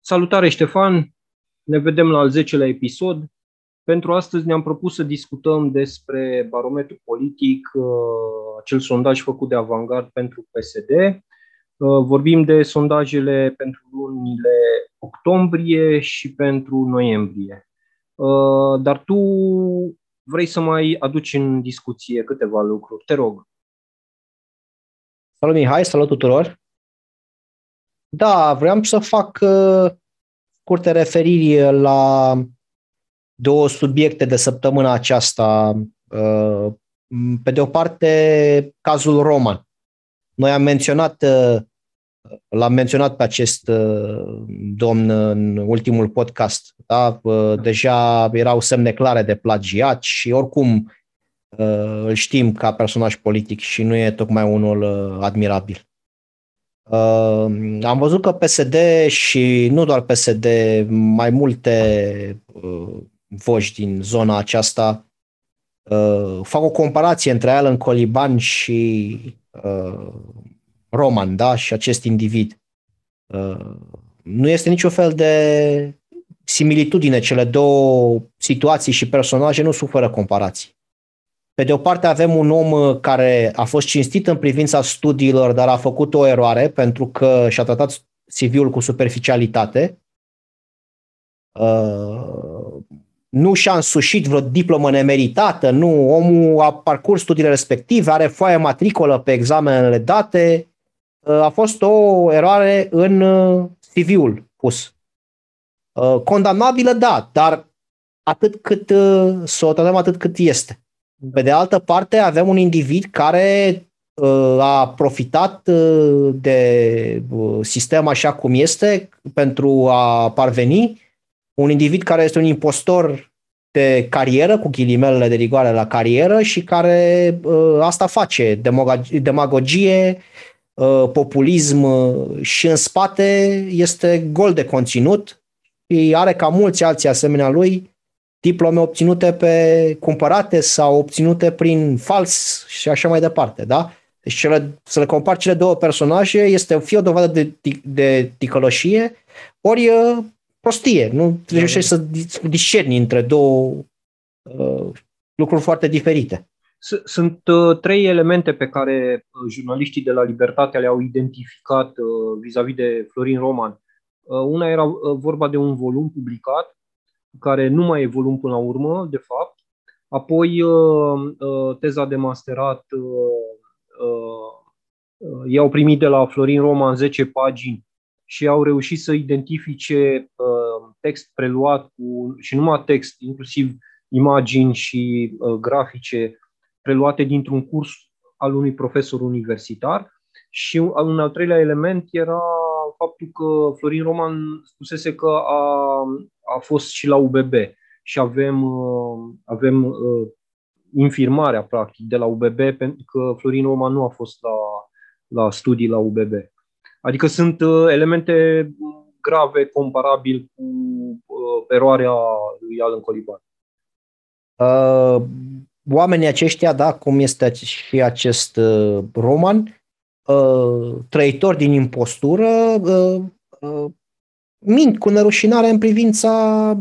Salutare Ștefan, ne vedem la al 10-lea episod. Pentru astăzi ne-am propus să discutăm despre barometru politic, uh, acel sondaj făcut de Avangard pentru PSD. Uh, vorbim de sondajele pentru lunile octombrie și pentru noiembrie. Uh, dar tu vrei să mai aduci în discuție câteva lucruri. Te rog. Salut Mihai, salut tuturor! Da, vreau să fac uh, scurte referiri la două subiecte de săptămâna aceasta. Uh, pe de o parte, cazul Roman. Noi am menționat, uh, l-am menționat pe acest uh, domn în ultimul podcast. Da? Deja erau semne clare de plagiat și oricum îl știm ca personaj politic și nu e tocmai unul admirabil. Am văzut că PSD și nu doar PSD, mai multe voci din zona aceasta uh, fac o comparație între Alan Coliban și uh, Roman, da, și acest individ. Uh, nu este niciun fel de similitudine, cele două situații și personaje nu suferă comparații. Pe de o parte avem un om care a fost cinstit în privința studiilor, dar a făcut o eroare pentru că și-a tratat CV-ul cu superficialitate. Uh, nu și-a însușit vreo diplomă nemeritată, nu, omul a parcurs studiile respective, are foaie matricolă pe examenele date, a fost o eroare în uh, CV-ul pus. Uh, condamnabilă, da, dar atât cât uh, să o tratăm atât cât este. Pe de altă parte, avem un individ care a profitat de sistem așa cum este pentru a parveni un individ care este un impostor de carieră, cu ghilimelele de rigoare la carieră și care uh, asta face, demagogie, uh, populism uh, și în spate este gol de conținut și are ca mulți alții asemenea lui diplome obținute pe cumpărate sau obținute prin fals și așa mai departe, da? Deci cele, să le compar cele două personaje este fie o dovadă de, de ticăloșie, ori uh, prostie. Nu trebuie da. să discerni între două uh, lucruri foarte diferite. Sunt uh, trei elemente pe care uh, jurnaliștii de la Libertate le-au identificat uh, vis-a-vis de Florin Roman. Uh, una era uh, vorba de un volum publicat, care nu mai e volum până la urmă, de fapt. Apoi, uh, uh, teza de masterat uh, uh, i-au primit de la Florin Roman 10 pagini și au reușit să identifice uh, text preluat cu, și numai text, inclusiv imagini și uh, grafice preluate dintr-un curs al unui profesor universitar. Și un al treilea element era faptul că Florin Roman spusese că a, a fost și la UBB și avem, uh, avem uh, infirmarea practic de la UBB pentru că Florin Roman nu a fost la, la studii la UBB. Adică sunt uh, elemente grave comparabil cu uh, eroarea lui Alan Coliban. Uh, oamenii aceștia, da, cum este și acest uh, roman, uh, trăitori din impostură, uh, uh, mint cu nerușinare în privința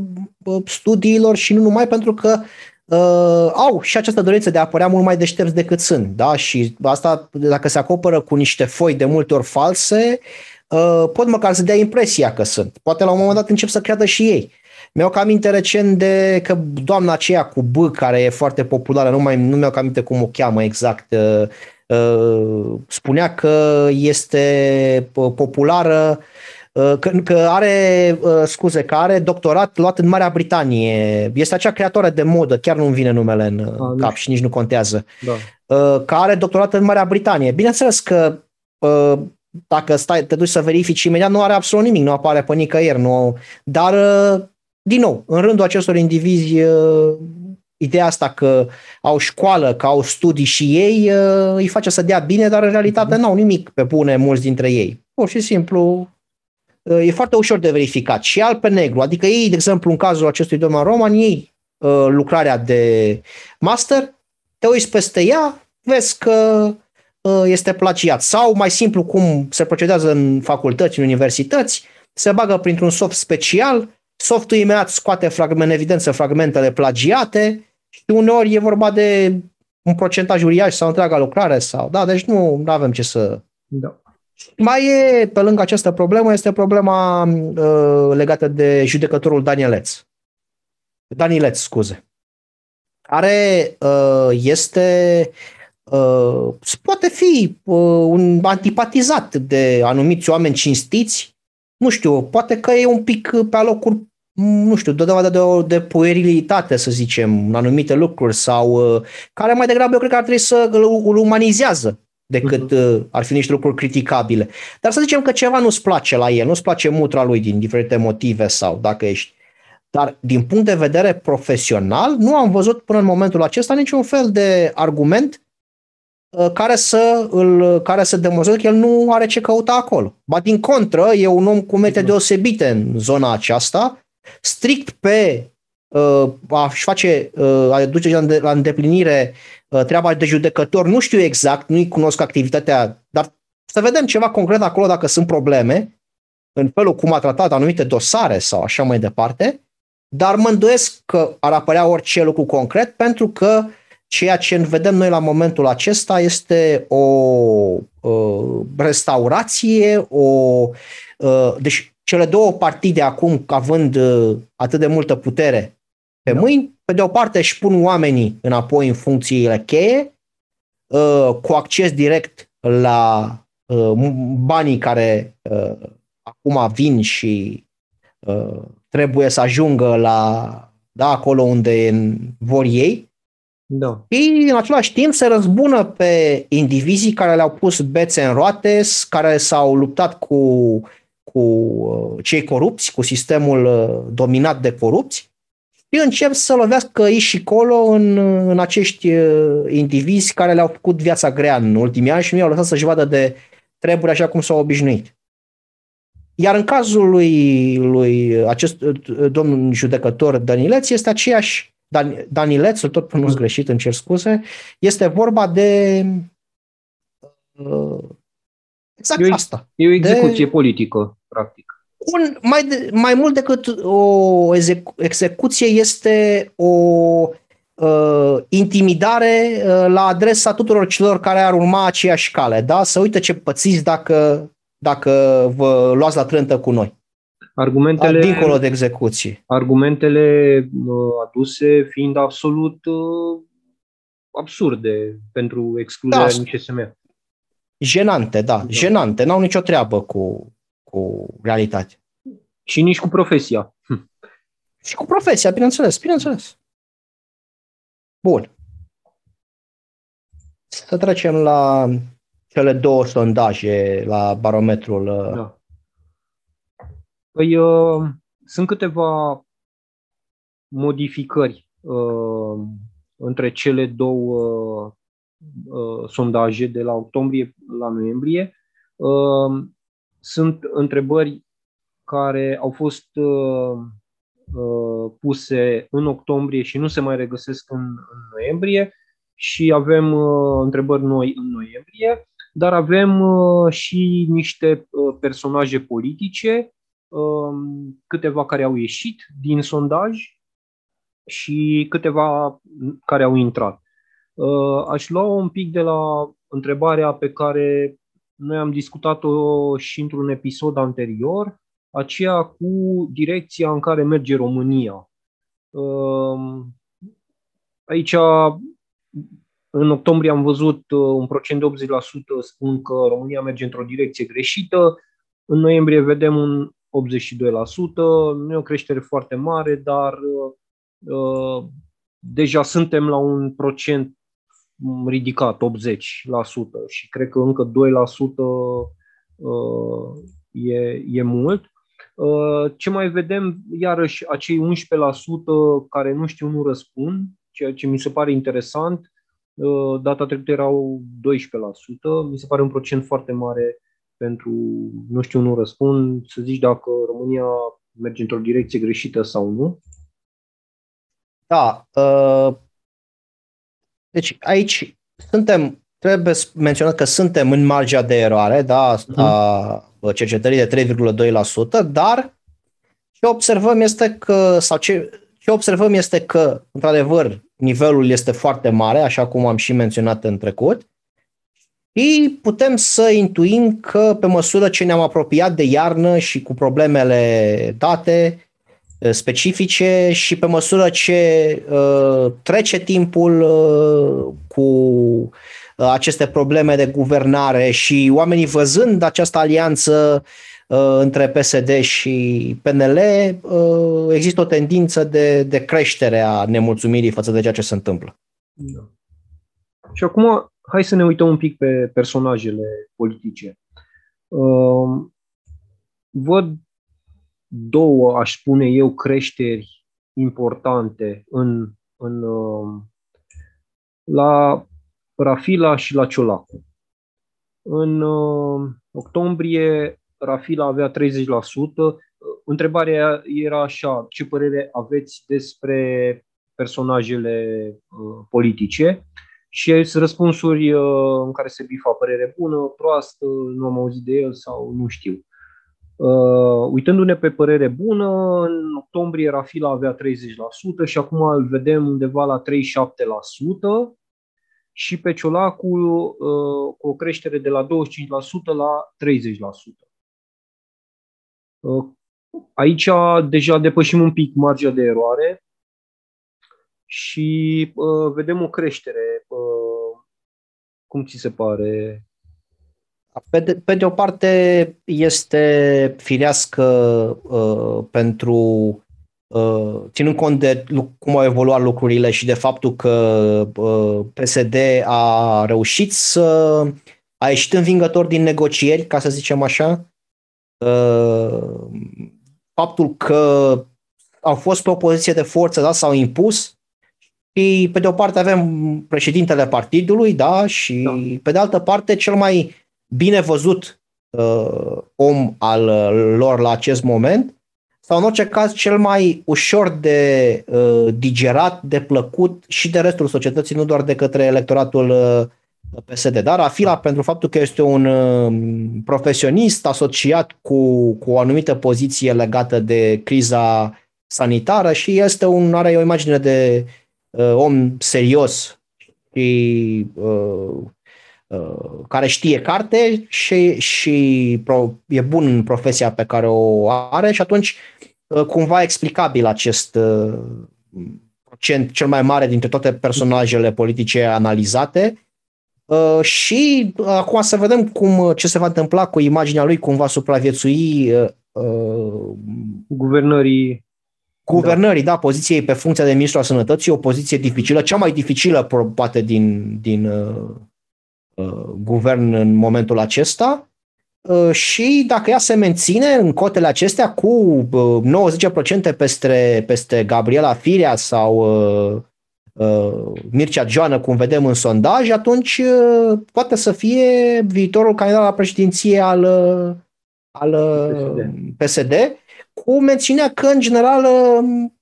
uh, studiilor și nu numai pentru că uh, au și această dorință de a apărea mult mai deștepți decât sunt. Da? Și asta, dacă se acoperă cu niște foi de multe ori false, uh, pot măcar să dea impresia că sunt. Poate la un moment dat încep să creadă și ei. Mi-au cam aminte recent de că doamna aceea cu B, care e foarte populară, nu, mai, nu mi-au cam aminte cum o cheamă exact, uh, uh, spunea că este uh, populară Uh, că, că are, uh, scuze, că are doctorat luat în Marea Britanie. Este acea creatoare de modă, chiar nu-mi vine numele în uh, A, cap și nici nu contează. Da. Că are doctorat în Marea Britanie. Bineînțeles că dacă stai, te duci să verifici imediat, nu are absolut nimic, nu apare pe nicăieri. Nu, dar, din nou, în rândul acestor indivizi, ideea asta că au școală, că au studii și ei, îi face să dea bine, dar în realitate mm-hmm. n-au nimic pe bune mulți dintre ei. Pur și simplu e foarte ușor de verificat și alb pe negru. Adică ei, de exemplu, în cazul acestui domn Roman, ei uh, lucrarea de master, te uiți peste ea, vezi că uh, este plagiat. Sau mai simplu cum se procedează în facultăți, în universități, se bagă printr-un soft special, softul imediat scoate fragment, în evidență fragmentele plagiate și uneori e vorba de un procentaj uriaș sau întreaga lucrare sau, da, deci nu avem ce să... Da. Mai e, pe lângă această problemă, este problema uh, legată de judecătorul Danieletz. Danileț, scuze. Care uh, este uh, poate fi uh, un antipatizat de anumiți oameni cinstiți, nu știu, poate că e un pic pe alocuri nu știu, dă dovadă de, o, de puerilitate, să zicem, în anumite lucruri sau uh, care mai degrabă eu cred că ar trebui să îl umanizează decât uh-huh. ar fi niște lucruri criticabile. Dar să zicem că ceva nu-ți place la el, nu-ți place mutra lui din diferite motive sau dacă ești. Dar din punct de vedere profesional, nu am văzut până în momentul acesta niciun fel de argument uh, care să, îl, care să demonstreze că el nu are ce căuta acolo. Ba din contră, e un om cu mete deosebite în zona aceasta, strict pe uh, a-și face, uh, a duce la îndeplinire uh, treaba de judecător, nu știu exact, nu-i cunosc activitatea, dar să vedem ceva concret acolo dacă sunt probleme în felul cum a tratat anumite dosare sau așa mai departe, dar mă îndoiesc că ar apărea orice lucru concret pentru că ceea ce vedem noi la momentul acesta este o uh, restaurație, o, uh, deci cele două partide acum, având uh, atât de multă putere pe da. mâini, pe de o parte își pun oamenii înapoi în funcțiile cheie, uh, cu acces direct la uh, banii care acum vin și trebuie să ajungă la da, acolo unde vor ei. Da. Și în același timp se răzbună pe indivizii care le-au pus bețe în roate, care s-au luptat cu cu uh, cei corupți, cu sistemul uh, dominat de corupți și încep să lovească aici și colo în, în acești uh, indivizi care le-au făcut viața grea în ultimii ani și nu i-au lăsat să-și vadă de treburi așa cum s-au obișnuit. Iar în cazul lui, lui acest domn judecător Danileț este aceeași, Dan, Danileț, tot pronunț greșit, îmi cer scuze, este vorba de Exact e o, asta. E o execuție de... politică, practic. Un, mai, de, mai mult decât o execuție este o uh, intimidare uh, la adresa tuturor celor care ar urma aceeași cale. Da? Să uite ce pățiți dacă, dacă vă luați la trântă cu noi. Argumentele, dincolo de execuție. Argumentele uh, aduse fiind absolut uh, absurde pentru excluderea da, CSM. Jenante, da, da. jenante, n-au nicio treabă cu, cu realitatea. Și nici cu profesia. Hm. Și cu profesia, bineînțeles, bineînțeles. Bun. Să trecem la cele două sondaje, la barometrul. Uh, da. Păi, uh, sunt câteva modificări uh, între cele două uh, sondaje de la octombrie la noiembrie. Uh, sunt întrebări care au fost uh, uh, puse în octombrie și nu se mai regăsesc în, în noiembrie și avem uh, întrebări noi în noiembrie, dar avem uh, și niște uh, personaje politice, uh, câteva care au ieșit din sondaj și câteva care au intrat. Uh, aș lua un pic de la întrebarea pe care noi am discutat-o și într-un episod anterior, aceea cu direcția în care merge România. Uh, aici, în octombrie am văzut uh, un procent de 80% spun că România merge într-o direcție greșită, în noiembrie vedem un 82%, nu e o creștere foarte mare, dar uh, deja suntem la un procent ridicat, 80% și cred că încă 2% uh, e, e mult. Uh, ce mai vedem, iarăși, acei 11% care nu știu, nu răspund, ceea ce mi se pare interesant. Uh, data trecută erau 12%, mi se pare un procent foarte mare pentru nu știu, nu răspund, să zici dacă România merge într-o direcție greșită sau nu. Da. Uh, deci aici suntem, trebuie menționat că suntem în marginea de eroare, da, uh-huh. a cercetării de 3,2%, dar ce observăm este că, sau ce, ce observăm este că, într-adevăr, nivelul este foarte mare, așa cum am și menționat în trecut, și putem să intuim că pe măsură ce ne-am apropiat de iarnă și cu problemele date uh, specifice și pe măsură ce uh, trece timpul uh, cu uh, aceste probleme de guvernare și oamenii văzând această alianță uh, între PSD și PNL, uh, există o tendință de, de creștere a nemulțumirii față de ceea ce se întâmplă. Da. Și acum hai să ne uităm un pic pe personajele politice. Um, văd două, aș spune eu, creșteri importante în, în, um, la Rafila și la Ciolacu. În um, octombrie, Rafila avea 30%. Întrebarea era așa, ce părere aveți despre personajele uh, politice? și sunt răspunsuri uh, în care se bifa părere bună, proastă, nu am auzit de el sau nu știu. Uh, uitându-ne pe părere bună, în octombrie Rafila avea 30% și acum îl vedem undeva la 37% și pe Ciolacu uh, cu o creștere de la 25% la 30%. Uh, aici deja depășim un pic marginea de eroare și uh, vedem o creștere. Uh, cum ți se pare? Pe de, pe de o parte este firească uh, pentru uh, ținând cont de cum au evoluat lucrurile și de faptul că uh, PSD a reușit să a ieșit învingător din negocieri, ca să zicem așa, uh, faptul că au fost pe o poziție de forță, da, s-au impus, și pe de o parte avem președintele partidului, da, și da. pe de altă parte cel mai bine văzut uh, om al uh, lor la acest moment, sau în orice caz cel mai ușor de uh, digerat, de plăcut și de restul societății, nu doar de către electoratul uh, PSD. Dar Afila, da. pentru faptul că este un uh, profesionist asociat cu, cu o anumită poziție legată de criza sanitară și este un, are o imagine de uh, om serios și uh, uh, care știe carte și, și pro, e bun în profesia pe care o are și atunci uh, cumva explicabil acest uh, procent cel mai mare dintre toate personajele politice analizate Uh, și uh, acum să vedem cum, ce se va întâmpla cu imaginea lui, cum va supraviețui uh, uh guvernării guvernării, da. da, poziției pe funcția de ministru al sănătății, o poziție dificilă, cea mai dificilă poate din, din uh, uh, guvern în momentul acesta. Uh, și dacă ea se menține în cotele acestea cu uh, 90% peste, peste Gabriela Firea sau uh, uh, Mircea Joană, cum vedem în sondaj, atunci uh, poate să fie viitorul candidat la președinție al, uh, al PSD. PSD cu mențiunea că, în general, um,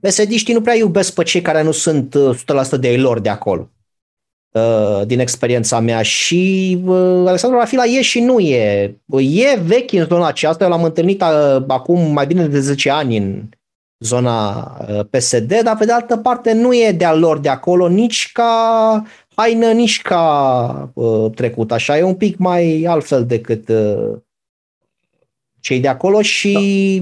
psd nu prea iubesc pe cei care nu sunt 100% uh, de ei lor de acolo, uh, din experiența mea. Și uh, Alexandru Rafila e și nu e. E vechi în zona aceasta, eu l-am întâlnit acum mai bine de 10 ani în zona PSD, dar pe de altă parte nu e de-a lor de acolo, nici ca haină, nici ca trecut. Așa e un pic mai altfel decât cei de acolo și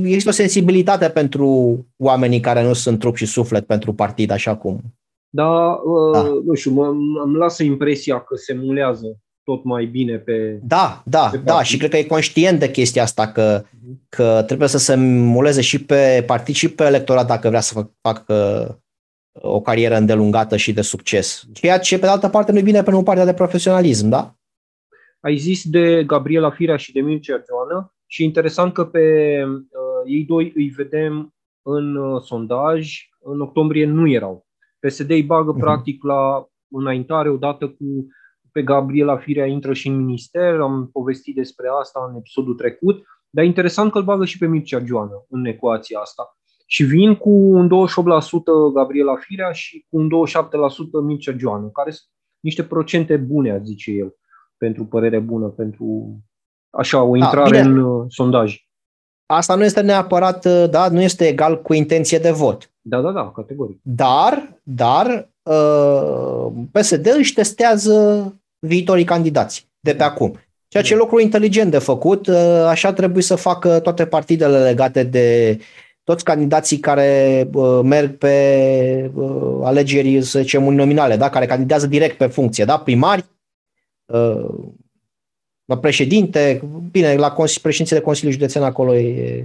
da. există o sensibilitate pentru oamenii care nu sunt trup și suflet pentru partid, așa cum. Da, uh, da. nu știu, mă, îmi lasă impresia că se mulează tot mai bine pe. Da, da, pe da, și cred că e conștient de chestia asta, că, uh-huh. că trebuie să se muleze și pe partid și pe electorat dacă vrea să facă fac, o carieră îndelungată și de succes. Ceea ce, pe de altă parte, nu e bine pentru partea de profesionalism, da? Ai zis de Gabriela Firea și de Mircea Joană. Și interesant că pe uh, ei doi îi vedem în uh, sondaj, în octombrie nu erau. PSD îi bagă uh-huh. practic la înaintare odată cu pe Gabriela Firea intră și în minister, am povestit despre asta în episodul trecut, dar interesant că îl bagă și pe Mircea Joană în ecuația asta. Și vin cu un 28% Gabriela Firea și cu un 27% Mircea Joană, care sunt niște procente bune, zice el, pentru părere bună, pentru așa o da, intrare da, în uh, sondaj. Asta nu este neapărat, uh, da, nu este egal cu intenție de vot. Da, da, da, categoric. Dar, dar uh, PSD își testează viitorii candidați de pe acum. Ceea ce e lucru inteligent de făcut, uh, așa trebuie să facă toate partidele legate de toți candidații care uh, merg pe uh, alegeri, să zicem, uninominale, da? care candidează direct pe funcție, da? primari, la președinte, bine, la președinție de Consiliul Județean acolo e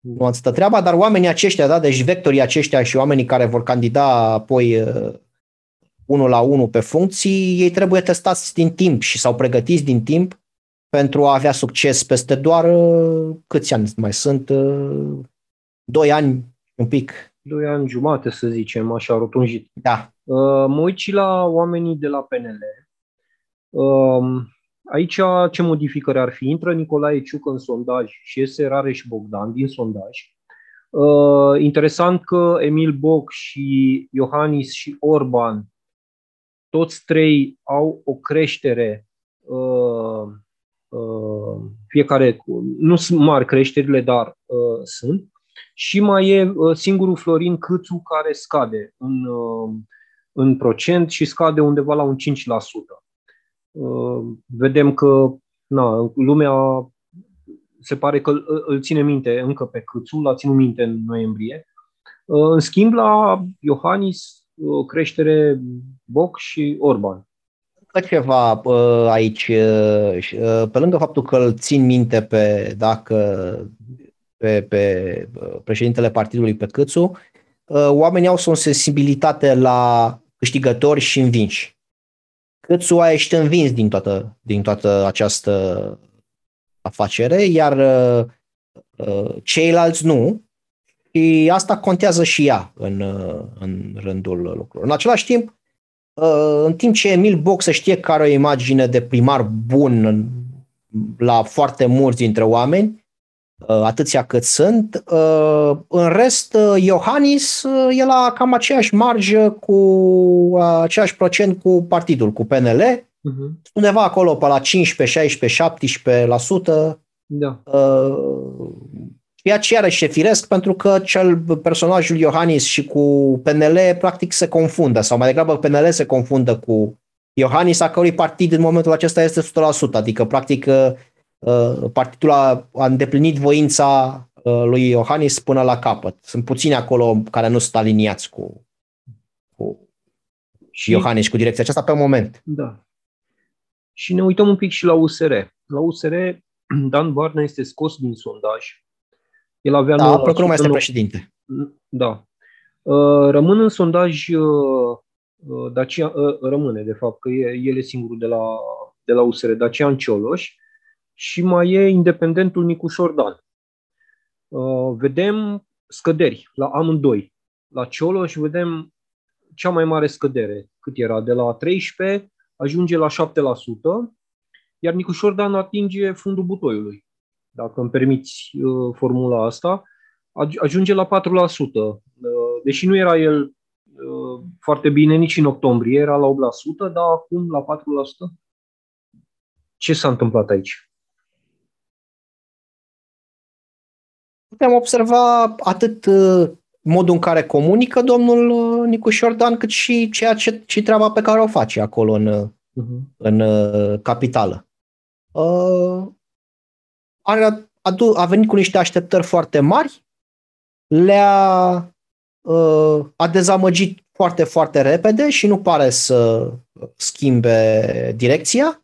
nuanțată treaba, dar oamenii aceștia, da, deci vectorii aceștia și oamenii care vor candida apoi unul la unul pe funcții, ei trebuie testați din timp și s-au pregătiți din timp pentru a avea succes peste doar câți ani mai sunt? Doi ani, un pic. Doi ani jumate, să zicem, așa rotunjit. Da. Mă uit și la oamenii de la PNL. Aici ce modificări ar fi? Intră Nicolae Ciuc în sondaj și iese Rareș Bogdan din sondaj. Uh, interesant că Emil Boc și Iohannis și Orban, toți trei au o creștere, uh, uh, fiecare, nu sunt mari creșterile, dar uh, sunt. Și mai e uh, singurul Florin Câțu care scade în, uh, în procent și scade undeva la un 5%. Uh, vedem că na, lumea se pare că îl ține minte încă pe Câțu, l-a ținut minte în noiembrie. Uh, în schimb, la Iohannis, uh, creștere Boc și Orban. Că ceva aici, pe lângă faptul că îl țin minte pe, dacă, pe, pe președintele partidului pe Câțu, oamenii au o sensibilitate la câștigători și învinși. Câțu a ieșit învins din toată, din toată această afacere, iar uh, uh, ceilalți nu. Și asta contează și ea în, uh, în rândul lucrurilor. În același timp, uh, în timp ce Emil Boc să știe că are o imagine de primar bun la foarte mulți dintre oameni, Uh, atâția cât sunt. Uh, în rest, uh, Iohannis e la cam aceeași marjă cu aceeași procent cu partidul, cu PNL, uh-huh. undeva acolo pe la 15, 16, 17%. Da. Ceea ce iarăși e firesc pentru că cel personajul Iohannis și cu PNL practic se confundă sau mai degrabă PNL se confundă cu Iohannis, a cărui partid în momentul acesta este 100%, adică practic Uh, partidul a, a îndeplinit voința uh, lui Iohannis până la capăt. Sunt puțini acolo care nu sunt aliniați cu, cu și Iohannis și cu direcția aceasta pe moment. Da. Și ne uităm un pic și la USR. La USR, Dan Barna este scos din sondaj. El avea da, pentru mai este președinte. Da. Uh, rămân în sondaj Dacia, rămâne, de fapt, că el e singurul de la, de la USR, Dacian Cioloș, și mai e independentul Nicu Șordan. Uh, vedem scăderi la amândoi. La Cioloș vedem cea mai mare scădere, cât era, de la 13 ajunge la 7%, iar Nicu Șordan atinge fundul butoiului, dacă îmi permiți uh, formula asta, ajunge la 4%. Uh, deși nu era el foarte bine nici în octombrie, era la 8%, dar acum la 4%. Ce s-a întâmplat aici? Putem observa atât uh, modul în care comunică domnul uh, Nicu Șordan, cât și ceea ce și treaba pe care o face acolo în, uh-huh. în uh, capitală. Uh, a, adu, a venit cu niște așteptări foarte mari, le-a uh, a dezamăgit foarte, foarte repede și nu pare să schimbe direcția.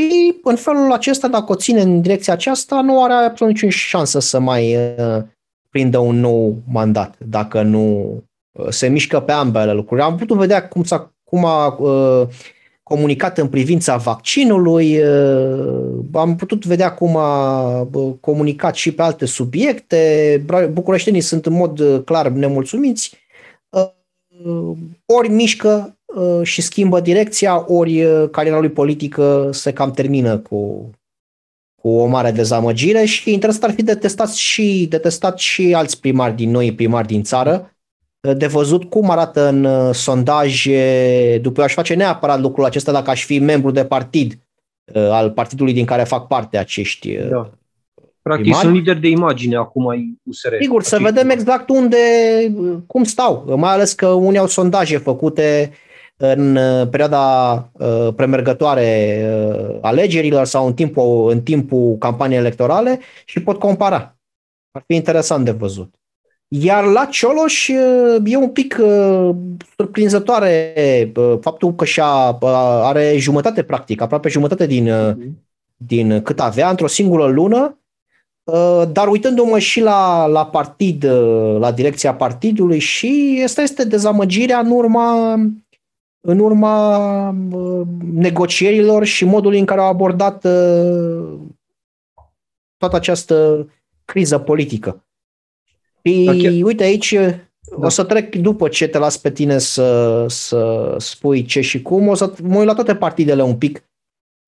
Și în felul acesta, dacă o ține în direcția aceasta, nu are absolut nicio șansă să mai uh, prindă un nou mandat, dacă nu uh, se mișcă pe ambele lucruri. Am putut vedea cum, s-a, cum a uh, comunicat în privința vaccinului, uh, am putut vedea cum a uh, comunicat și pe alte subiecte. Bucureștenii sunt în mod uh, clar nemulțumiți. Ori mișcă Uh, și schimbă direcția, ori uh, cariera lui politică se cam termină cu, cu o mare dezamăgire și interesant ar fi de testat și, de testat și alți primari din noi primari din țară, de văzut cum arată în uh, sondaje, după eu aș face neapărat lucrul acesta dacă aș fi membru de partid uh, al partidului din care fac parte acești uh, da. Practic primari. sunt lideri de imagine acum ai USR. Sigur, să vedem exact unde, cum stau, mai ales că unii au sondaje făcute în perioada premergătoare alegerilor sau în timpul, în timpul campaniei electorale și pot compara. Ar fi interesant de văzut. Iar la Cioloș e un pic uh, surprinzătoare uh, faptul că și-a, uh, are jumătate practic, aproape jumătate din, uh, din cât avea într-o singură lună, uh, dar uitându-mă și la, la partid, uh, la direcția partidului și asta este dezamăgirea în urma, în urma uh, negocierilor și modului în care au abordat uh, toată această criză politică. Și okay. uite aici, da. o să trec după ce te las pe tine să, să spui ce și cum, o să mă uit la toate partidele un pic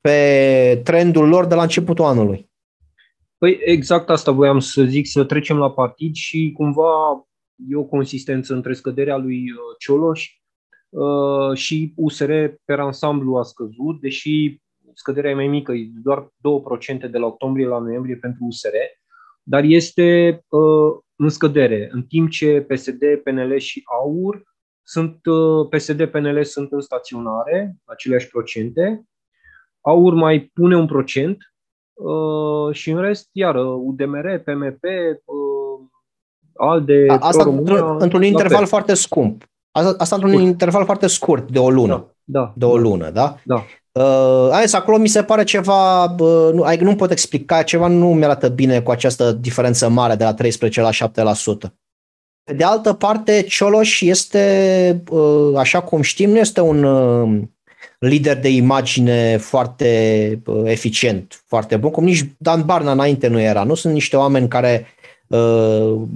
pe trendul lor de la începutul anului. Păi exact asta voiam să zic, să trecem la partid și cumva e o consistență între scăderea lui uh, Cioloș uh, și USR pe ansamblu a scăzut, deși scăderea e mai mică, e doar 2% de la octombrie la noiembrie pentru USR, dar este uh, în scădere, în timp ce PSD, PNL și AUR sunt, uh, PSD, PNL sunt în staționare, aceleași procente, AUR mai pune un procent uh, și în rest, iar UDMR, PMP, uh, ALDE, Asta într-un, într-un interval foarte scump. Asta, asta într-un scurt. interval foarte scurt, de o lună. Da, da, de o lună, da? Da. Uh, ales, acolo mi se pare ceva, uh, nu, adică nu pot explica, ceva nu mi-arată bine cu această diferență mare de la 13 la 7%. Pe de altă parte, Cioloș este, uh, așa cum știm, nu este un uh, lider de imagine foarte uh, eficient, foarte bun, cum nici Dan Barna înainte nu era. Nu sunt niște oameni care uh,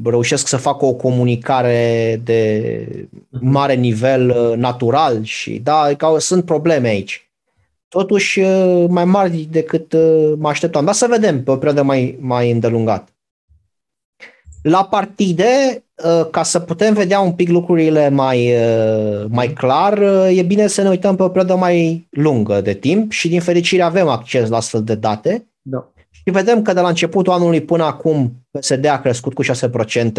reușesc să facă o comunicare de mare nivel uh, natural și da, că sunt probleme aici totuși uh, mai mari decât uh, mă așteptam. Dar să vedem pe o perioadă mai, mai îndelungată. La partide, uh, ca să putem vedea un pic lucrurile mai, mai clar, e bine să ne uităm pe o perioadă mai lungă de timp și din fericire avem acces la astfel de date. Da. Și vedem că de la începutul anului până acum PSD a crescut cu 6%,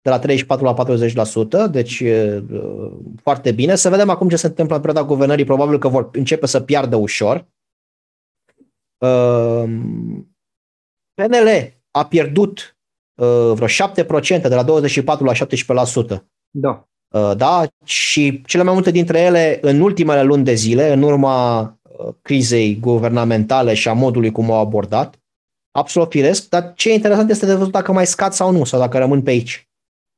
de la 34 la 40%, deci foarte bine. Să vedem acum ce se întâmplă în perioada guvernării, probabil că vor începe să piardă ușor. PNL a pierdut vreo 7%, de la 24 la 17%. Da. Da? Și cele mai multe dintre ele în ultimele luni de zile, în urma crizei guvernamentale și a modului cum au abordat. Absolut firesc, dar ce e interesant este de văzut dacă mai scad sau nu, sau dacă rămân pe aici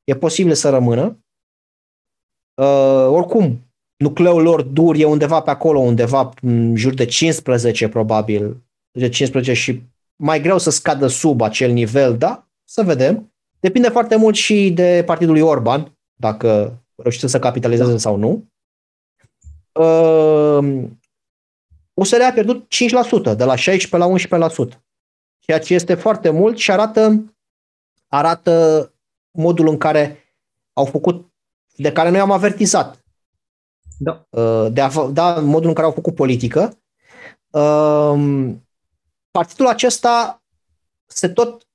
e posibil să rămână. Uh, oricum, nucleul lor dur e undeva pe acolo, undeva în jur de 15 probabil, de 15 și mai greu să scadă sub acel nivel, da? Să vedem. Depinde foarte mult și de partidul lui Orban, dacă reușește să capitalizeze sau nu. Uh, USR a pierdut 5%, de la 16 la 11%, ceea ce este foarte mult și arată, arată modul în care au făcut, de care noi am avertizat. Da. Uh, de a, da, modul în care au făcut politică. Um, partidul acesta se tot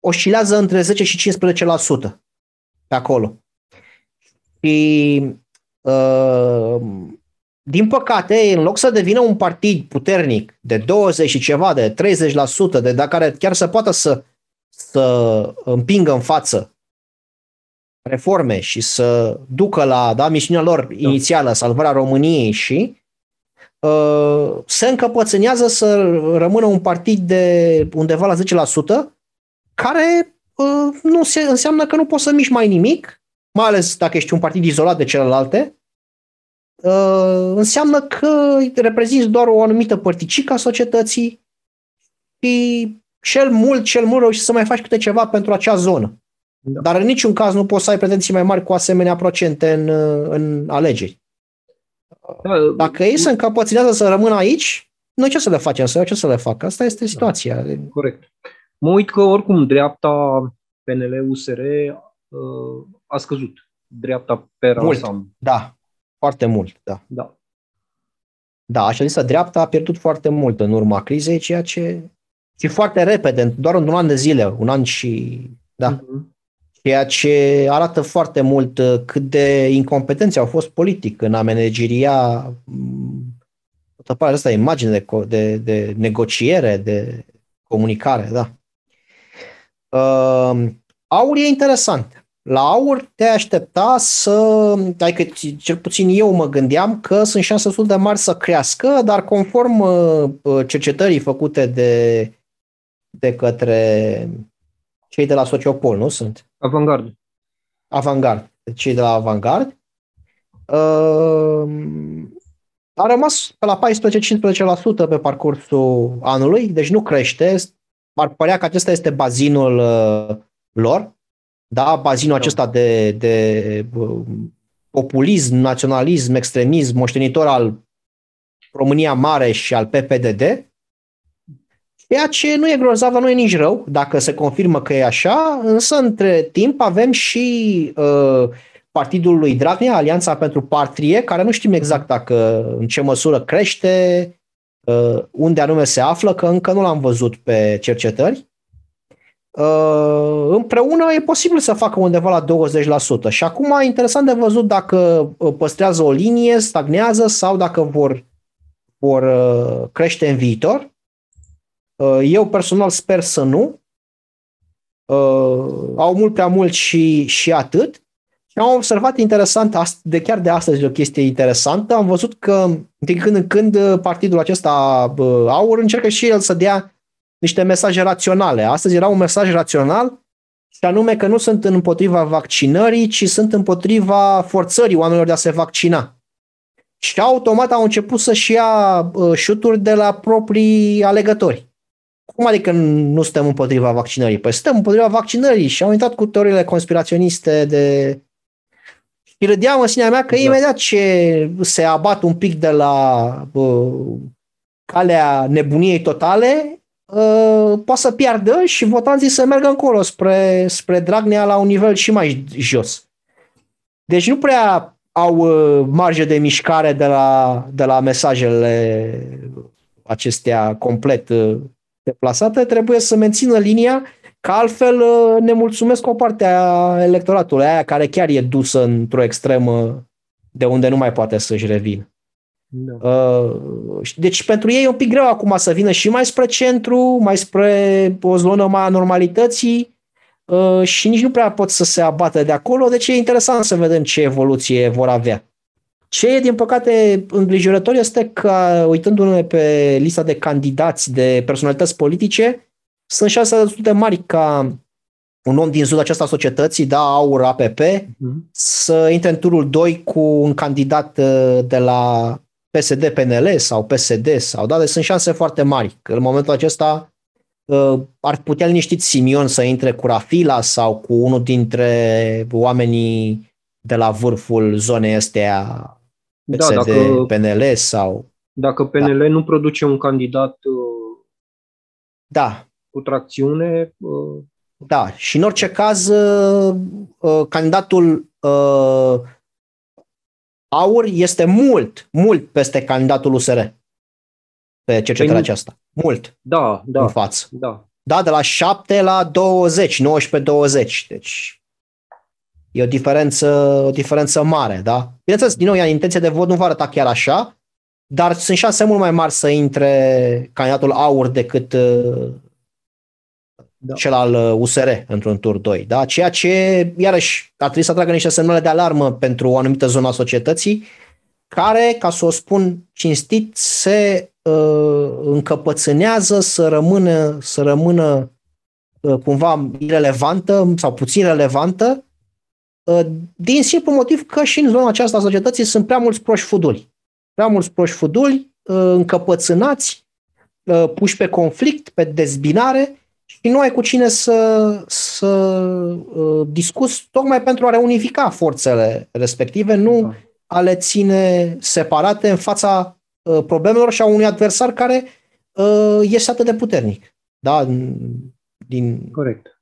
oscilează între 10 și 15% pe acolo. Și uh, din păcate, în loc să devină un partid puternic de 20 și ceva, de 30%, de, de care chiar să poată să să împingă în față reforme și să ducă la da, misiunea lor da. inițială, salvarea României și uh, se încăpățânează să rămână un partid de undeva la 10%, care uh, nu se, înseamnă că nu poți să miști mai nimic, mai ales dacă ești un partid izolat de celelalte, uh, înseamnă că reprezinți doar o anumită părticică a societății și cel mult, cel mult reușești să mai faci câte ceva pentru acea zonă. Da. Dar în niciun caz nu poți să ai pretenții mai mari cu asemenea procente în, în alegeri. Da, Dacă ei se încapăținează să rămână aici, noi ce să le facem? Să ce să le facă? Asta este da. situația. Da. Corect. Mă uit că oricum dreapta PNL-USR uh, a scăzut. Dreapta pe mult, Da, foarte mult, da. Da. Da, așa zisă dreapta a pierdut foarte mult în urma crizei, ceea ce și foarte repede, doar în un an de zile, un an și... Da. Uh-huh. Ceea ce arată foarte mult uh, cât de incompetenți au fost politic în a manageria mm, toată partea asta, imagine de, de, de negociere, de comunicare, da. Uh, aur e interesant. La aur te aștepta să, adică cel puțin eu mă gândeam că sunt șanse destul de mari să crească, dar conform uh, cercetării făcute de, de către cei de la Sociopol, nu sunt? Avangard. Avangard. Cei de la Avangard. Uh, a rămas pe la 14-15% pe parcursul anului, deci nu crește. Ar părea că acesta este bazinul uh, lor, da, bazinul da. acesta de, de uh, populism, naționalism, extremism, moștenitor al România Mare și al PPDD, ceea ce nu e grozav, dar nu e nici rău, dacă se confirmă că e așa, însă între timp avem și uh, partidul lui Dragnea, Alianța pentru Patrie, care nu știm exact dacă în ce măsură crește, uh, unde anume se află, că încă nu l-am văzut pe cercetări. Uh, împreună e posibil să facă undeva la 20%. Și acum interesant de văzut dacă uh, păstrează o linie, stagnează sau dacă vor, vor crește în viitor. Eu personal sper să nu. Au mult prea mult și, și atât. Am observat interesant, de chiar de astăzi o chestie interesantă, am văzut că din când în când uh, partidul acesta AUR încercă și el să dea niște mesaje raționale. Astăzi era un mesaj rațional și anume că nu sunt împotriva vaccinării, ci sunt împotriva forțării oamenilor de a se vaccina. Și automat au început să-și ia uh, șuturi de la proprii alegători. Cum adică nu suntem împotriva vaccinării? Păi suntem împotriva vaccinării și au intrat cu teoriile conspiraționiste de și râdeam în sinea mea că da. imediat ce se abat un pic de la bă, calea nebuniei totale, uh, poate să piardă și votanții să meargă încolo spre, spre Dragnea la un nivel și mai jos. Deci nu prea au uh, marge de mișcare de la, de la mesajele acestea complet uh, deplasate, trebuie să mențină linia Că altfel uh, ne mulțumesc cu o parte a electoratului, aia care chiar e dusă într-o extremă de unde nu mai poate să-și revină. Da. Uh, deci pentru ei e un pic greu acum să vină și mai spre centru, mai spre o zonă mai a normalității uh, și nici nu prea pot să se abată de acolo, deci e interesant să vedem ce evoluție vor avea. Ce e, din păcate, îngrijorător este că, uitându-ne pe lista de candidați de personalități politice, sunt șanse destul de mari ca un om din zona aceasta societății, da, aur APP, uh-huh. Mhm. să intre în turul 2 cu un candidat uh, de la PSD-PNL sau PSD sau da, deci sunt șanse foarte mari. Că în momentul acesta uh, ar putea liniștit Simion să intre cu Rafila sau cu unul dintre oamenii de la vârful zonei astea PSD, da, dacă, PNL sau... Dacă PNL da. nu produce un candidat uh, da cu tracțiune. Uh, da, și în orice caz, uh, uh, candidatul AUR este mult, mult peste candidatul USR pe cercetarea păi, aceasta. Mult. Da, da. În față. Da. Da, de la 7 la 20, 19-20. Deci e o diferență, o diferență mare, da? Bineînțeles, din nou, ea intenție de vot nu va arăta chiar așa, dar sunt șanse mult mai mari să intre candidatul AUR decât da. cel al USR uh, într-un tur 2. Da? Ceea ce, iarăși, ar trebui să tragă niște semnale de alarmă pentru o anumită zonă a societății, care, ca să o spun cinstit, se uh, încăpățânează să rămână, să rămână uh, cumva irelevantă sau puțin relevantă, uh, din simplu motiv că și în zona aceasta a societății sunt prea mulți proști fuduli. Prea mulți proști fuduli, uh, încăpățânați, uh, puși pe conflict, pe dezbinare, și nu ai cu cine să, să uh, discuți tocmai pentru a reunifica forțele respective, nu da. a le ține separate în fața uh, problemelor și a unui adversar care uh, este atât de puternic. Da? Din, Corect.